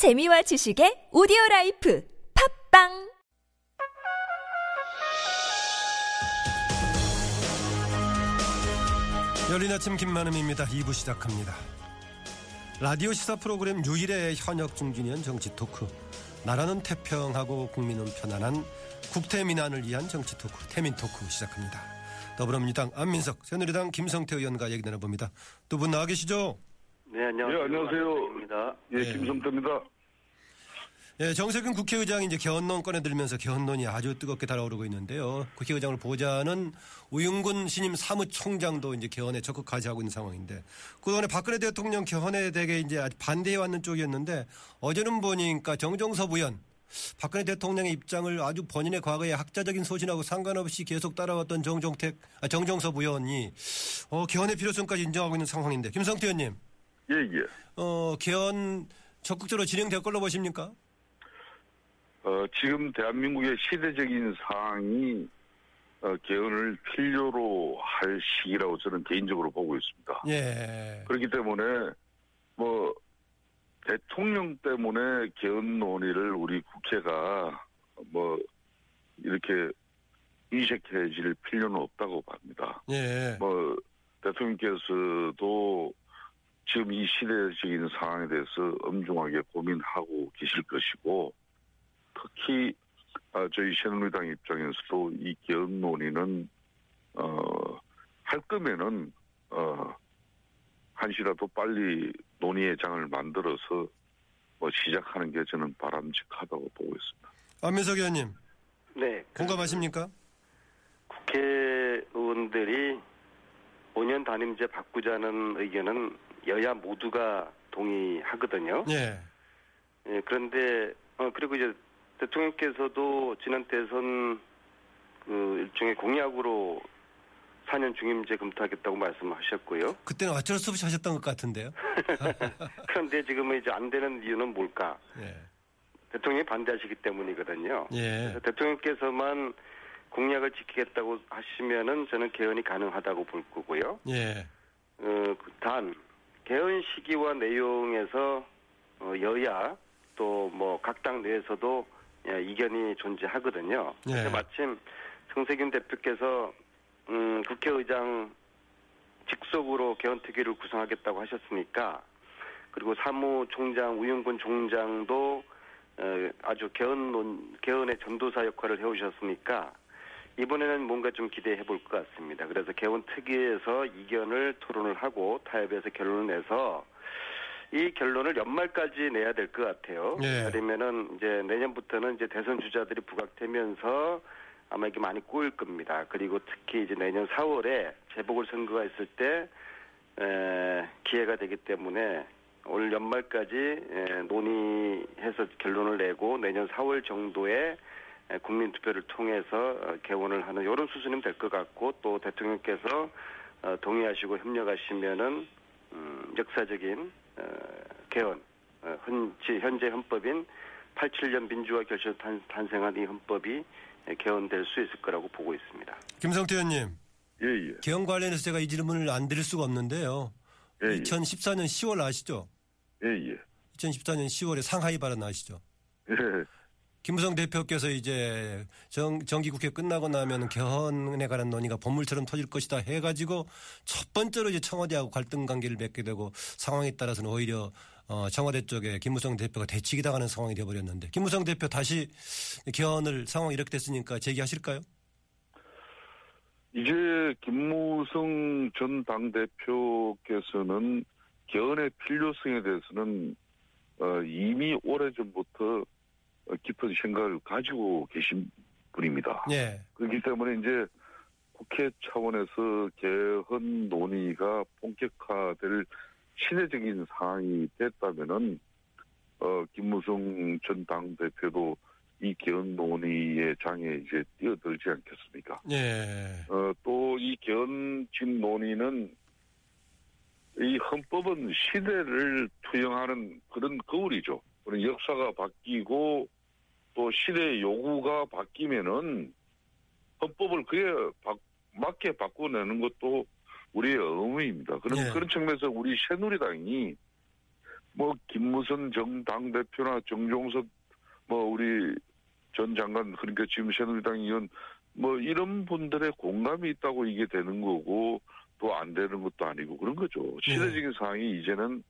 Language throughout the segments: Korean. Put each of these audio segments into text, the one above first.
재미와 지식의 오디오 life 팟빵 열린 아침 김만흠입니다. 2부 시작합니다. 라디오 시사 프로그램 유일의 현역 중진 여야 정치 talk. 나라는 태평하고 국민은 편안한 국태 민안을 위한 정치 talk, 태민 talk 시작합니다. 더불어민주당 안민석, 새누리당 김성태 의원과 얘기 나눠봅니다. 두 분 나와 계시죠? 네, 안녕하세요. 예, 안녕하세요. 입니다. 예, 네. 김성태입니다. 예, 정세균 국회의장이 이제 개헌론 꺼내들면서 개헌론이 아주 뜨겁게 달아오르고 있는데요. 국회의장을 보좌하는 우윤근 신임 사무총장도 이제 개헌에 적극하지 하고 있는 상황인데 그동안에 박근혜 대통령 개헌에 대해 이제 아주 반대해 왔는 쪽이었는데 어제는 보니까 정정섭 의원 박근혜 대통령의 입장을 아주 본인의 과거의 학자적인 소신하고 상관없이 계속 따라왔던 정종택, 아, 정정섭 의원이 어, 개헌의 필요성까지 인정하고 있는 상황인데 김성태 의원님, 예, 예. 어, 개헌 적극적으로 진행될 걸로 보십니까? 어, 지금 대한민국의 시대적인 상황이 어, 개헌을 필요로 할 시기라고 저는 개인적으로 보고 있습니다. 예. 그렇기 때문에 뭐 대통령 때문에 개헌 논의를 우리 국회가 뭐 이렇게 인식해질 필요는 없다고 봅니다. 예. 뭐 대통령께서도 지금 이 시대적인 상황에 대해서 엄중하게 고민하고 계실 것이고 특히 아, 저희 새누리당 입장에서도 이 개헌 논의는 어, 할 거면은 어, 한시라도 빨리 논의의 장을 만들어서 뭐 시작하는 게 저는 바람직하다고 보고 있습니다. 안민석 의원님 네, 그 공감하십니까? 국회의원들이 5년 단임제 바꾸자는 의견은 여야 모두가 동의하거든요. 예. 예, 그런데 어, 그리고 이제 대통령께서도 지난 대선 그 일종의 공약으로 4년 중임제 검토하겠다고 말씀하셨고요. 그때는 어쩔 수 없이 하셨던 것 같은데요. 그런데 지금은 이제 안 되는 이유는 뭘까? 예. 대통령이 반대하시기 때문이거든요. 예. 대통령께서만 공약을 지키겠다고 하시면은 저는 개헌이 가능하다고 볼 거고요. 예. 어, 단 개헌 시기와 내용에서 어, 여야 또 뭐 각 당 내에서도 예, 이견이 존재하거든요. 예. 근데 마침 정세균 대표께서 음, 국회의장 직속으로 개헌특위를 구성하겠다고 하셨으니까 그리고 사무총장 우윤근 총장도 어, 아주 개헌 논, 개헌의 전도사 역할을 해오셨으니까 이번에는 뭔가 좀 기대해 볼 것 같습니다. 그래서 개헌 특위에서 이견을 토론을 하고 타협해서 결론을 내서 이 결론을 연말까지 내야 될 것 같아요. 예. 아니면은 이제 내년부터는 이제 대선 주자들이 부각되면서 아마 이게 많이 꼬일 겁니다. 그리고 특히 이제 내년 4월에 재보궐 선거가 있을 때 에, 기회가 되기 때문에 올 연말까지 에, 논의해서 결론을 내고 내년 4월 정도에 에, 국민 투표를 통해서 어, 개원을 하는 이런 수순이면 될 것 같고 또 대통령께서 어, 동의하시고 협력하시면은 음, 역사적인 어, 개헌 어, 현지 현재 헌법인 87년 민주화 결실 탄, 탄생한 이 헌법이 에, 개헌될 수 있을 거라고 보고 있습니다. 김성태 의원님 예, 예. 개헌 관련해서 제가 이 질문을 안 드릴 수가 없는데요. 예, 예. 2014년 10월 아시죠? 예, 예. 2014년 10월에 상하이 발언 아시죠? 예. 김무성 대표께서 이제 정, 정기국회 끝나고 나면 개헌에 관한 논의가 본물처럼 터질 것이다 해가지고 첫 번째로 이제 청와대하고 갈등 관계를 맺게 되고 상황에 따라서는 오히려 어, 청와대 쪽에 김무성 대표가 대치기 당하는 상황이 되어버렸는데 김무성 대표 다시 개헌을 상황 이렇게 됐으니까 제기하실까요? 이제 김무성 전 당대표께서는 개헌의 필요성에 대해서는 어, 이미 오래전부터 어, 깊은 생각을 가지고 계신 분입니다. 예. 그렇기 때문에 이제 국회 차원에서 개헌 논의가 본격화될 시대적인 상황이 됐다면은 어, 김무성 전 당 대표도 이 개헌 논의의 장에 이제 뛰어들지 않겠습니까? 예. 어, 또 이 개헌 진 논의는 이 헌법은 시대를 투영하는 그런 거울이죠. 그런 역사가 바뀌고 또 시대의 요구가 바뀌면은 헌법을 그에 바- 맞게 바꿔내는 것도 우리의 의무입니다. 그런 예. 그런 측면에서 우리 새누리당이 뭐 김무선 정 당 대표나 정종석 뭐 우리 전 장관 그러니까 지금 새누리당 의원 뭐 이런 분들의 공감이 있다고 이게 되는 거고 또 안 되는 것도 아니고 그런 거죠. 네. 시대적인 상황이 이제는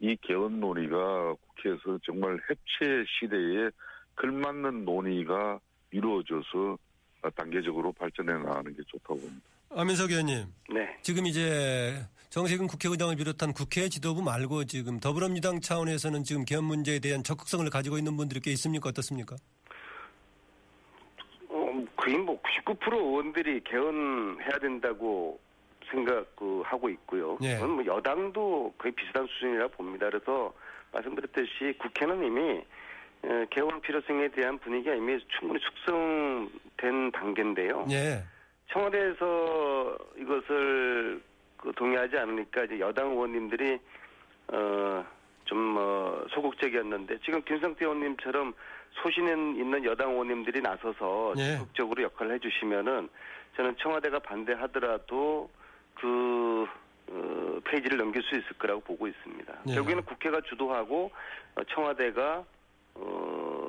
이 개헌 논의가 국회에서 정말 해체 시대에 걸맞는 논의가 이루어져서 단계적으로 발전해 나가는 게 좋다고 봅니다. 안민석 의원님, 네. 지금 이제 정세균 국회의장을 비롯한 국회 지도부 말고 지금 더불어민주당 차원에서는 지금 개헌 문제에 대한 적극성을 가지고 있는 분들이 꽤 있습니까? 어떻습니까? 어, 거의 뭐 99% 의원들이 개헌해야 된다고 생각하고 있고요. 예. 그건 뭐 여당도 거의 비슷한 수준이라 봅니다. 그래서 말씀드렸듯이 국회는 이미 어, 개헌 필요성에 대한 분위기가 이미 충분히 숙성된 단계인데요. 예. 청와대에서 이것을 그 동의하지 않으니까 이제 여당 의원님들이 어좀뭐 소극적이었는데 지금 김성태 의원님처럼 소신은 있는 여당 의원님들이 나서서 예. 적극적으로 역할을 해주시면은 저는 청와대가 반대하더라도 그 어, 페이지를 넘길 수 있을 거라고 보고 있습니다. 예. 결국에는 국회가 주도하고 어, 청와대가 어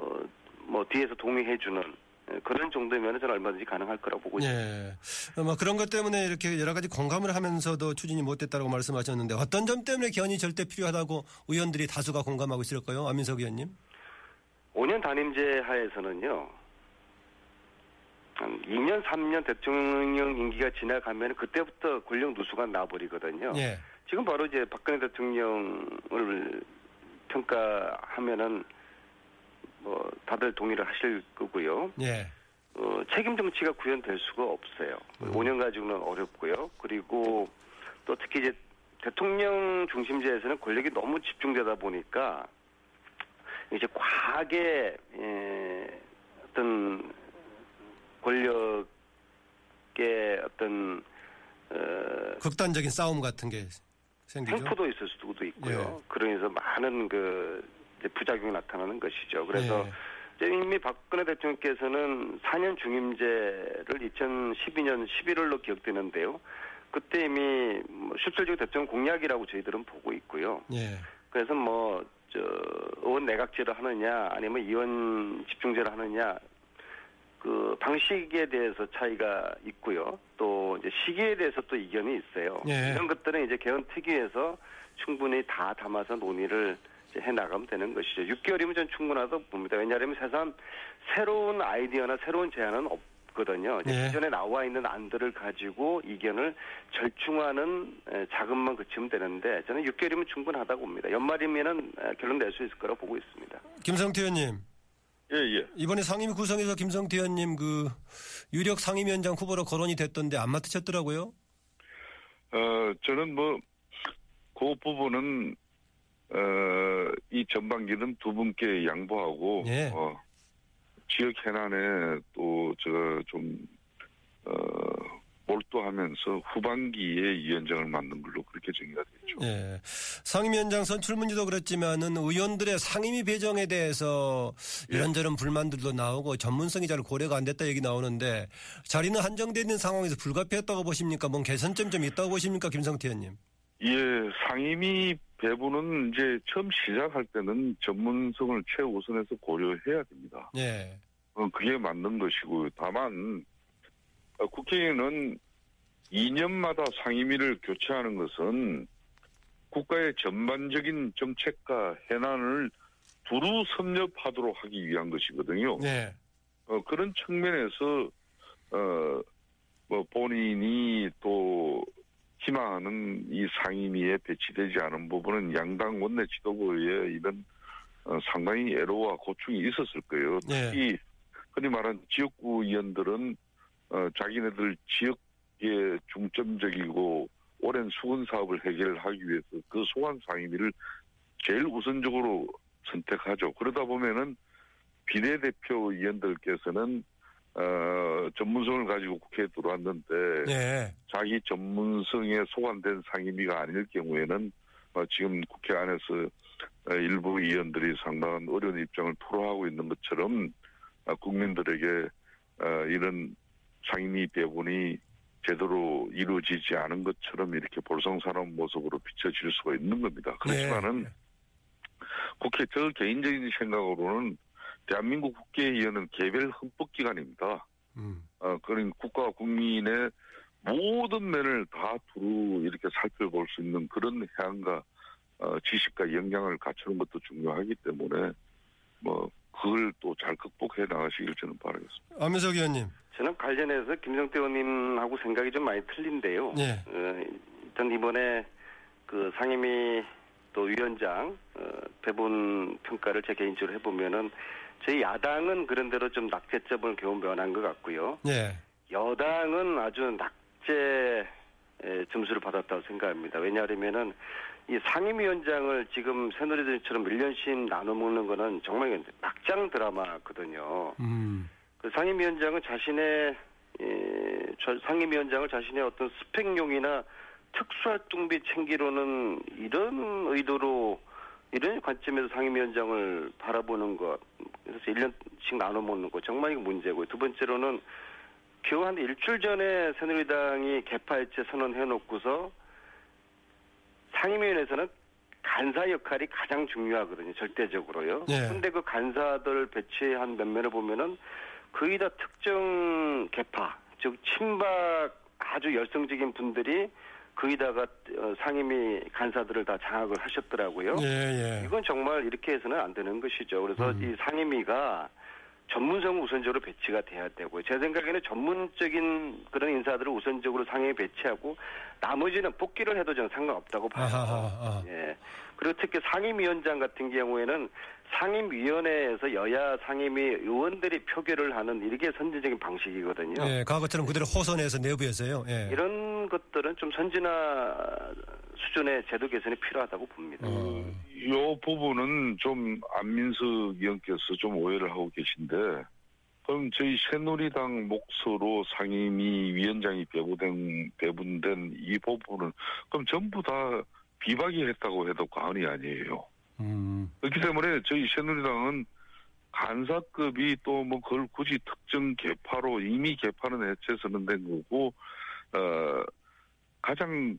뭐 뒤에서 동의해주는 예, 그런 정도면 저는 얼마든지 가능할 거라고 보고 있습니다. 예. 어, 뭐 그런 것 때문에 이렇게 여러 가지 공감을 하면서도 추진이 못됐다고 말씀하셨는데 어떤 점 때문에 개헌이 절대 필요하다고 의원들이 다수가 공감하고 있을까요? 안민석 의원님? 5년 단임제 하에서는요, 한 2년, 3년 대통령 임기가 지나가면 그때부터 권력 누수가 나버리거든요. 예. 지금 바로 이제 박근혜 대통령을 평가하면은 뭐 다들 동의를 하실 거고요. 예. 어, 책임 정치가 구현될 수가 없어요. 음. 5년 가지고는 어렵고요. 그리고 또 특히 이제 대통령 중심제에서는 권력이 너무 집중되다 보니까 이제 과하게 에, 어떤 권력의 어떤 어, 극단적인 싸움 같은 게 생기죠. 횡포도 있을 수도 있고요. 예. 그러면서 많은 그 부작용이 나타나는 것이죠. 그래서 예. 이미 박근혜 대통령께서는 4년 중임제를 2012년 11월로 기억되는데요. 그때 이미 뭐 실질적 대통령 공약이라고 저희들은 보고 있고요. 예. 그래서 뭐, 저, 의원 내각제를 하느냐, 아니면 의원 집중제를 하느냐, 그 방식에 대해서 차이가 있고요. 또 이제 시기에 대해서 또 이견이 있어요. 예. 이런 것들은 이제 개헌 특위에서 충분히 다 담아서 논의를 해 나가면 되는 것이죠. 6개월이면 전 충분하다고 봅니다. 왜냐하면 세상 새로운 아이디어나 새로운 제안은 없거든요. 예. 기존에 나와 있는 안들을 가지고 이견을 절충하는 에, 작업만 그치면 되는데 저는 6개월이면 충분하다고 봅니다. 연말이면은 에, 결론 낼 수 있을 거라고 보고 있습니다. 김성태 의원님. 예, 예. 이번에 상임위 구성에서 김성태 의원님 그 유력 상임위원장 후보로 거론이 됐던데 안 맡으셨더라고요. 어, 저는 뭐, 그 부분은, 어, 이 전반기는 두 분께 양보하고, 예. 어, 지역 해난에 또, 제가 좀, 어, 몰두하면서 후반기에 위원장을 맡는 걸로 그렇게 정의가 됐죠. 예. 상임위원장 선출 문제도 그렇지만은 의원들의 상임위 배정에 대해서 이런저런 불만들도 나오고 전문성이 잘 고려가 안 됐다 얘기 나오는데 자리는 한정돼 있는 상황에서 불가피했다고 보십니까? 뭔 개선점 좀 있다고 보십니까? 김성태 의원님. 예, 상임위 배분은 이제 처음 시작할 때는 전문성을 최우선해서 고려해야 됩니다. 예. 어, 그게 맞는 것이고 다만 어, 국회의원은 2년마다 상임위를 교체하는 것은 국가의 전반적인 정책과 해난을 두루 섭렵하도록 하기 위한 것이거든요. 예. 어, 그런 측면에서 어, 뭐 본인이 또 희망하는 이 상임위에 배치되지 않은 부분은 양당 원내 지도부의 이런 어, 상당히 애로와 고충이 있었을 거예요. 네. 특히 흔히 말하는 지역구 의원들은 어, 자기네들 지역에 중점적이고 오랜 수건 사업을 해결하기 위해서 그 소환 상임위를 제일 우선적으로 선택하죠. 그러다 보면은 비례대표 의원들께서는 어, 전문성을 가지고 국회에 들어왔는데 예. 자기 전문성에 소관된 상임위가 아닐 경우에는 어, 지금 국회 안에서 어, 일부 의원들이 상당한 어려운 입장을 토로하고 있는 것처럼 어, 국민들에게 어, 이런 상임위 배분이 제대로 이루어지지 않은 것처럼 이렇게 볼썽사나운 모습으로 비춰질 수가 있는 겁니다. 그렇지만은 네. 국회 저 개인적인 생각으로는 대한민국 국회의원은 개별 헌법 기관입니다. 음. 어, 그런 국가 국민의 모든 면을 다 두루 이렇게 살펴볼 수 있는 그런 해안과 어, 지식과 역량을 갖추는 것도 중요하기 때문에 뭐 그걸 또 잘 극복해 나가시길 저는 바라겠습니다. 안민석 의원님. 저는 관련해서 김성태 의원님하고 생각이 좀 많이 틀린데요. 예. 어, 일단 이번에 그 상임위 또 위원장 어, 배분 평가를 제 개인적으로 해보면은 저희 야당은 그런 대로 좀 낙제점을 겨우 면한 것 같고요. 예. 여당은 아주 낙제 에, 점수를 받았다고 생각합니다. 왜냐하면은 이 상임위원장을 지금 새누리들처럼 1년씩 나눠 먹는 거는 정말 막장 드라마거든요. 음. 그 상임위원장은 자신의 예, 저 상임위원장을 자신의 어떤 스펙용이나 특수활동비 챙기로는 이런 의도로 이런 관점에서 상임위원장을 바라보는 것 그래서 1년씩 나눠 먹는 거 정말 이거 문제고요. 두 번째로는 겨우 한 일주일 전에 새누리당이 개파일체 선언해 놓고서 상임위원회에서는 간사 역할이 가장 중요하거든요. 절대적으로요. 예. 근데 그 간사들 배치한 면면을 보면은 거의 다 특정 개파, 즉 친박 아주 열성적인 분들이 거기다가 어, 상임위 간사들을 다 장악을 하셨더라고요. 예, 예. 이건 정말 이렇게 해서는 안 되는 것이죠. 그래서 음. 이 상임위가 전문성 우선적으로 배치가 돼야 되고요. 제 생각에는 전문적인 그런 인사들을 우선적으로 상임위 배치하고 나머지는 복귀를 해도 저는 상관없다고 봐요. 아하하. 예. 그리고 특히 상임위원장 같은 경우에는 상임위원회에서 여야 상임위 의원들이 표결을 하는 이게 선진적인 방식이거든요. 예, 과거처럼 그대로 호선에서 내부에서요. 예. 이런 것들은 좀 선진화 수준의 제도 개선이 필요하다고 봅니다. 어. 요 부분은 좀 안민석 의원께서 좀 오해를 하고 계신데 그럼 저희 새누리당 몫으로 상임위 위원장이 배분된 배분된 이 부분은 그럼 전부 다 비박이 했다고 해도 과언이 아니에요. 음. 그렇기 때문에 저희 새누리당은 간사급이 또 뭐 그걸 굳이 특정 개파로 이미 개파는 해체 선언된 거고 어 가장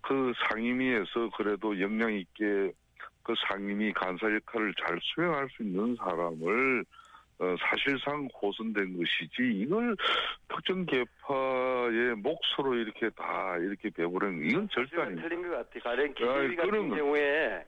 그 상임위에서 그래도 역량 있게 그 상임위 간사 역할을 잘 수행할 수 있는 사람을 어, 사실상 호선된 것이지 이걸 특정 개파의 몫으로 이렇게 다 이렇게 배부른 이건 절대 아닙니다. 틀린 것 같아요. 가령 기재위 같은 그런 거. 경우에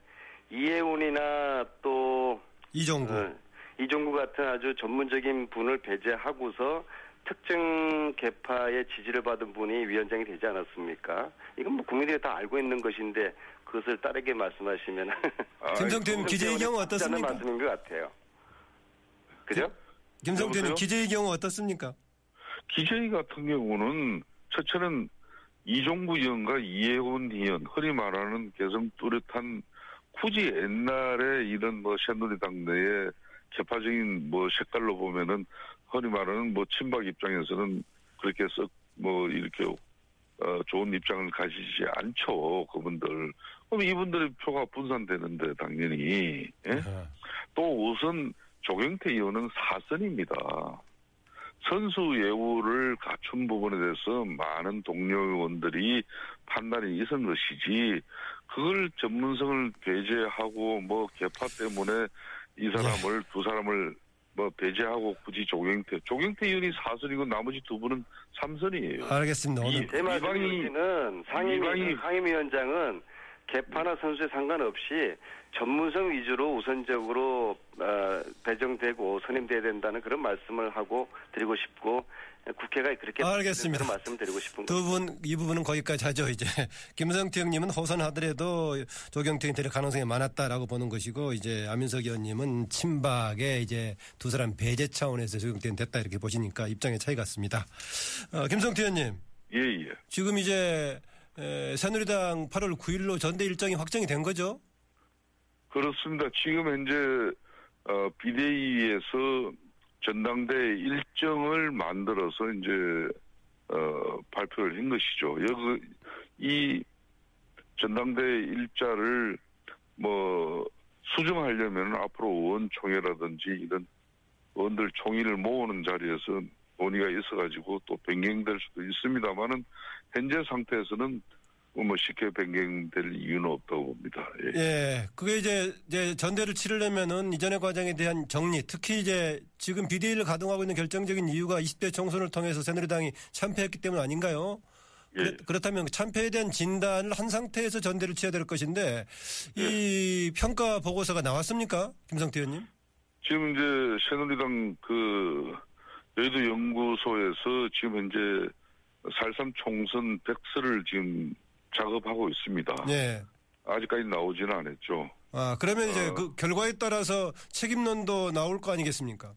이해운이나 또 이종구. 어, 이종구 같은 아주 전문적인 분을 배제하고서 특정 개파의 지지를 받은 분이 위원장이 되지 않았습니까? 이건 뭐 국민들이 다 알고 있는 것인데 그것을 다르게 말씀하시면 아, 김성태 기재의 경우 어떻습니까? 말씀인 것 같아요. 그죠? 김성태는? 기재의 경우 어떻습니까? 기재위 같은 경우는 첫째는 이종구 의원과 이해훈 의원, 흔히 말하는 개성 뚜렷한 굳이 옛날에 이런 뭐 새누리당 내에 개파적인 뭐 색깔로 보면은 흔히 말하는 뭐 친박 입장에서는 그렇게 썩 뭐 이렇게 어 좋은 입장을 가지지 않죠 그분들. 그럼 이분들의 표가 분산되는데 당연히 예? 어. 또 우선 조경태 의원은 사선입니다. 선수 예우를 갖춘 부분에 대해서 많은 동료 의원들이 판단이 있은 것이지 그걸 전문성을 배제하고 뭐 개파 때문에 이 사람을 두 사람을 뭐 배제하고 굳이 조경태 조경태 의원이 사선이고 나머지 두 분은 삼선이에요. 알겠습니다. 오늘 이- 이방이- 상임위원장은 개파나 선수에 상관없이 전문성 위주로 우선적으로 어, 배정되고 선임돼야 된다는 그런 말씀을 하고 드리고 싶고 국회가 그렇게 알겠습니다. 그런 말씀을 드리고 싶은 두분 이 부분은 거기까지 하죠. 이제 김성태 형님은 호선하더라도 조경태 될 가능성이 많았다라고 보는 것이고 이제 안민석 의원님은 친박에 이제 두 사람 배제 차원에서 조경태 됐다 이렇게 보시니까 입장의 차이 같습니다. 어, 김성태 의원님 예, 예. 지금 이제 에, 새누리당 8월 9일로 전대 일정이 확정이 된 거죠? 그렇습니다. 지금 현재 어, 비대위에서 전당대 일정을 만들어서 이제 어, 발표를 한 것이죠. 여기 이 전당대 일자를 뭐 수정하려면 앞으로 의원총회라든지 이런 의원들 총의를 모으는 자리에서 논의가 있어가지고 또 변경될 수도 있습니다만은 현재 상태에서는 뭐 쉽게 변경될 이유는 없다고 봅니다. 예. 예, 그게 이제, 이제 전대를 치르려면은 이전의 과정에 대한 정리, 특히 이제 지금 비대위를 가동하고 있는 결정적인 이유가 20대 총선을 통해서 새누리당이 참패했기 때문 아닌가요? 예. 그렇, 다면 참패에 대한 진단을 한 상태에서 전대를 치어야 될 것인데 예. 이 평가 보고서가 나왔습니까, 김성태 의원님? 지금 이제 새누리당 그 여의도 연구소에서 지금 현재 4.3 총선 백서를 지금 작업하고 있습니다. 네. 아직까지 나오지는 않았죠. 아 그러면 이제 어. 그 결과에 따라서 책임론도 나올 거 아니겠습니까?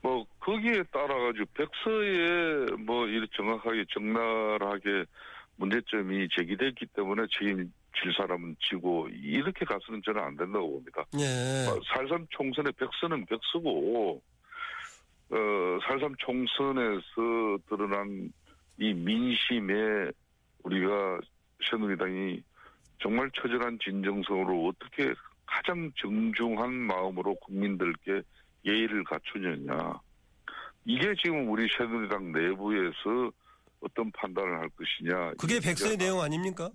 뭐 거기에 따라 가지고 백서에 뭐 이렇게 정확하게 적나라하게 문제점이 제기됐기 때문에 책임 질 사람은 지고 이렇게 가서는 저는 안 된다고 봅니다. 예. 살삼 총선의 백서는 백서고 어, 살삼 총선에서 드러난 이 민심에 우리가 새누리당이 정말 처절한 진정성으로 어떻게 가장 정중한 마음으로 국민들께 예의를 갖추느냐. 이게 지금 우리 새누리당 내부에서 어떤 판단을 할 것이냐. 그게 백서의 내용 아닙니까?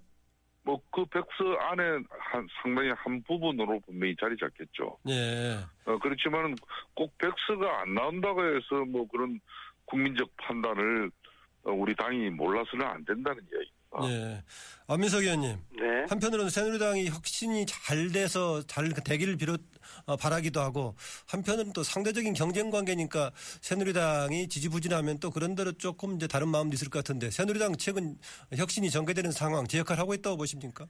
뭐 그 백서 안에 한 상당히 한 부분으로 분명히 자리 잡겠죠. 예. 어, 그렇지만 꼭 백서가 안 나온다고 해서 뭐 그런 국민적 판단을 어, 우리 당이 몰라서는 안 된다는 이야기입니다. 예. 안민석 의원님. 네. 한편으로는 새누리당이 혁신이 잘 돼서 잘 되기를 비롯 어, 바라기도 하고 한편으로는 또 상대적인 경쟁 관계니까 새누리당이 지지부진하면 또 그런 대로 조금 이제 다른 마음도 있을 것 같은데 새누리당 최근 혁신이 전개되는 상황 제 역할 하고 있다고 보십니까?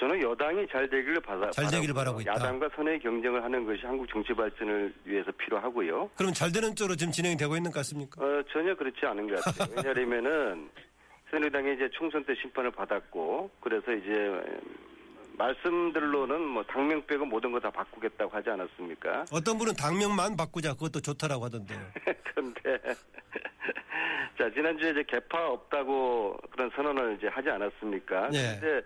저는 여당이 잘 되기를 바라, 잘 되기를 바라고 있다. 야당과 선의 경쟁을 하는 것이 한국 정치 발전을 위해서 필요하고요. 그럼 잘 되는 쪽으로 지금 진행이 되고 있는 것 같습니까? 어, 전혀 그렇지 않은 것 같아요. 왜냐하면은 새누리당이 이제 총선 때 심판을 받았고 그래서 이제 음, 말씀들로는 뭐 당명 빼고 모든 거 다 바꾸겠다고 하지 않았습니까? 어떤 분은 당명만 바꾸자 그것도 좋다라고 하던데요. 그런데 자 지난주에 이제 개파 없다고 그런 선언을 이제 하지 않았습니까? 예. 근데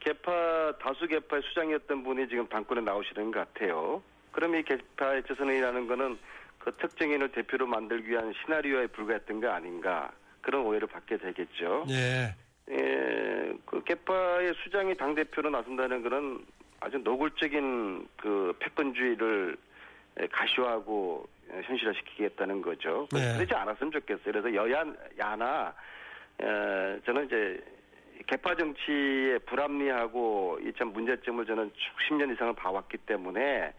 개파 다수 개파의 수장이었던 분이 지금 당권에 나오시는 것 같아요. 그럼 이 개파의 재선이라는 거는 그 특정인을 대표로 만들기 위한 시나리오에 불과했던 거 아닌가 그런 오해를 받게 되겠죠. 예. 예, 그 개파의 수장이 당 대표로 나선다는 것은 아주 노골적인 그 패권주의를 예, 가시화하고 예, 현실화시키겠다는 거죠. 네. 그러지 않았으면 좋겠어요. 그래서 여야 야나 에, 저는 이제 개파 정치의 불합리하고 이 참 문제점을 저는 10년 이상을 봐왔기 때문에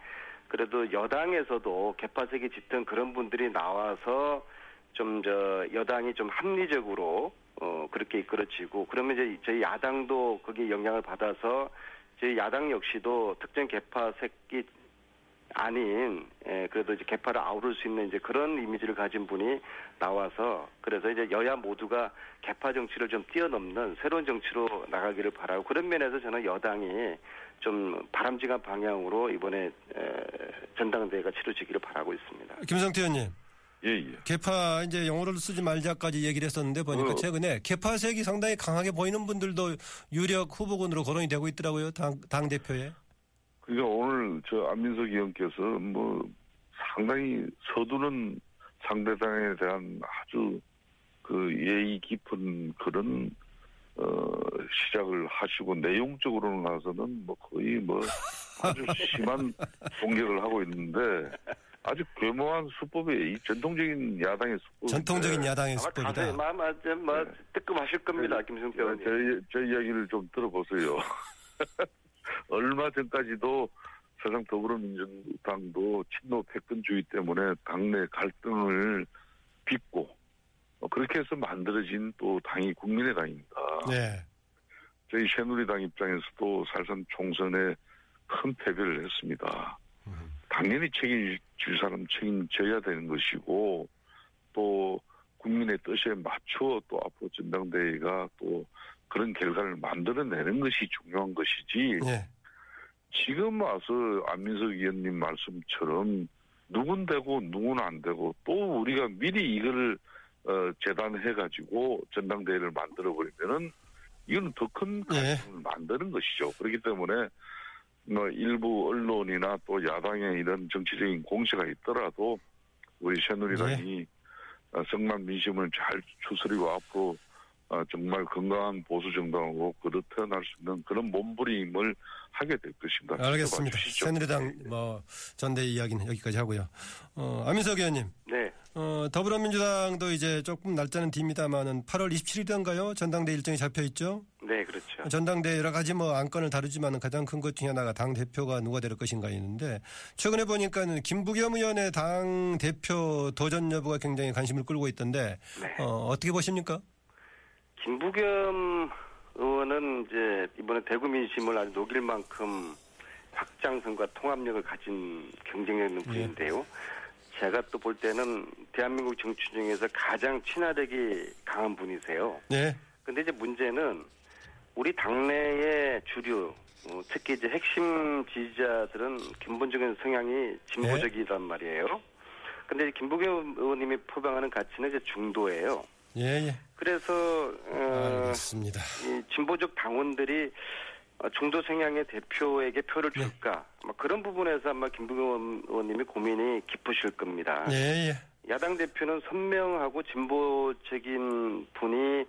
그래도 여당에서도 개파색이 짙은 그런 분들이 나와서 좀 저 여당이 좀 합리적으로 어 그렇게 이끌어지고 그러면 이제 저희 야당도 거기에 영향을 받아서 저희 야당 역시도 특정 개파색이 아닌 예, 그래도 이제 개파를 아우를 수 있는 이제 그런 이미지를 가진 분이 나와서 그래서 이제 여야 모두가 개파 정치를 좀 뛰어넘는 새로운 정치로 나가기를 바라고 그런 면에서 저는 여당이 좀 바람직한 방향으로 이번에 에, 전당대회가 치러지기를 바라고 있습니다. 김성태 의원님. 예, 예. 개파 이제 영어를 쓰지 말자까지 얘기를 했었는데 보니까 어. 최근에 개파색이 상당히 강하게 보이는 분들도 유력 후보군으로 거론이 되고 있더라고요. 당, 당 대표에. 그러니까 오늘 저 안민석 의원께서 뭐 상당히 서두른 상대당에 대한 아주 그 예의 깊은 그런 어 시작을 하시고 내용적으로는 가서는 뭐 거의 뭐 아주 심한 공격을 하고 있는데 아주 괴모한 수법이 이 전통적인 야당의 수법. 전통적인 야당의 수법이다. 가슴이 뭐, 뭐, 뭐 네. 뜨끔하실 겁니다, 김승표 의원님. 제, 제 이야기를 좀 들어보세요. 얼마 전까지도 세상 더불어민주당도 친노 패권주의 때문에 당내 갈등을 빚고 어, 그렇게 해서 만들어진 또 당이 국민의당입니다. 네. 저희 새누리당 입장에서도 살선 총선에 큰 패배를 했습니다. 당연히 책임질 사람 책임져야 되는 것이고 또 국민의 뜻에 맞추어 또 앞으로 전당대회가 또 그런 결과를 만들어내는 것이 중요한 것이지 네. 지금 와서 안민석 의원님 말씀처럼 누군 되고 누군 안 되고 또 우리가 미리 이거를 어, 재단해가지고 전당대회를 만들어 버리면은 이건 더큰 네. 갈등을 만드는 것이죠. 그렇기 때문에 뭐 일부 언론이나 또 야당의 이런 정치적인 공세가 있더라도 우리 새누리당이 어, 성남 민심을 잘 추스리고 앞으로 어, 정말 건강한 보수 정당으로 거듭 태어날 수 있는 그런 몸부림을 하게 될 것입니다. 알겠습니다. 지켜봐 주시죠. 새누리당 뭐 전대 이야기는 여기까지 하고요. 어, 안민석 의원님, 네. 어, 더불어민주당도 이제 조금 날짜는 딥니다만은 8월 27일인가요? 전당대 일정이 잡혀 있죠. 네, 그렇죠. 전당대 여러 가지 뭐 안건을 다루지만은 가장 큰 것 중에 하나가 당 대표가 누가 될 것인가 있는데 최근에 보니까는 김부겸 의원의 당 대표 도전 여부가 굉장히 관심을 끌고 있던데 네. 어, 어떻게 보십니까? 김부겸 의원은 이제 이번에 대구 민심을 아주 녹일 만큼 확장성과 통합력을 가진 경쟁력 있는 분인데요. 제가 또 볼 때는 대한민국 정치 중에서 가장 친화력이 강한 분이세요. 네. 근데 이제 문제는 우리 당내의 주류, 어, 특히 이제 핵심 지지자들은 근본적인 성향이 진보적이란 말이에요. 근데 김부겸 의원님이 표방하는 가치는 이제 중도예요. 예, 예. 그래서 어, 알겠습니다. 이 진보적 당원들이 어, 중도 성향의 대표에게 표를 네. 줄까? 뭐 그런 부분에서 아마 김부겸 의원님이 고민이 깊으실 겁니다. 예, 예. 야당 대표는 선명하고 진보적인 분이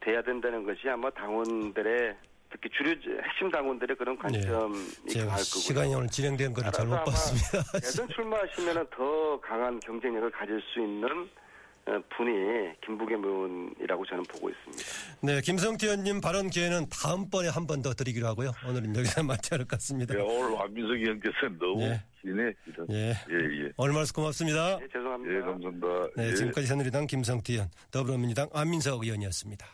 돼야 된다는 것이 아마 당원들의 특히 주류 핵심 당원들의 그런 관점이 네. 강할 거고요. 시간이 오늘 진행된 거를 잘못 봤습니다. 대선 출마하시면 더 강한 경쟁력을 가질 수 있는 어, 분이 김부겸 의원이라고 저는 보고 있습니다. 네, 김성태 의원님 발언 기회는 다음번에 한 번 더 드리기로 하고요. 오늘은 여기서 마치 않을 것 같습니다. 예, 오늘 안민석 의원께서 너무 네. 기네. 예. 예, 예. 오늘 말씀 고맙습니다. 네, 죄송합니다. 예, 감사합니다. 네, 예. 지금까지 새누리당 김성태 의원, 더불어민주당 안민석 의원이었습니다.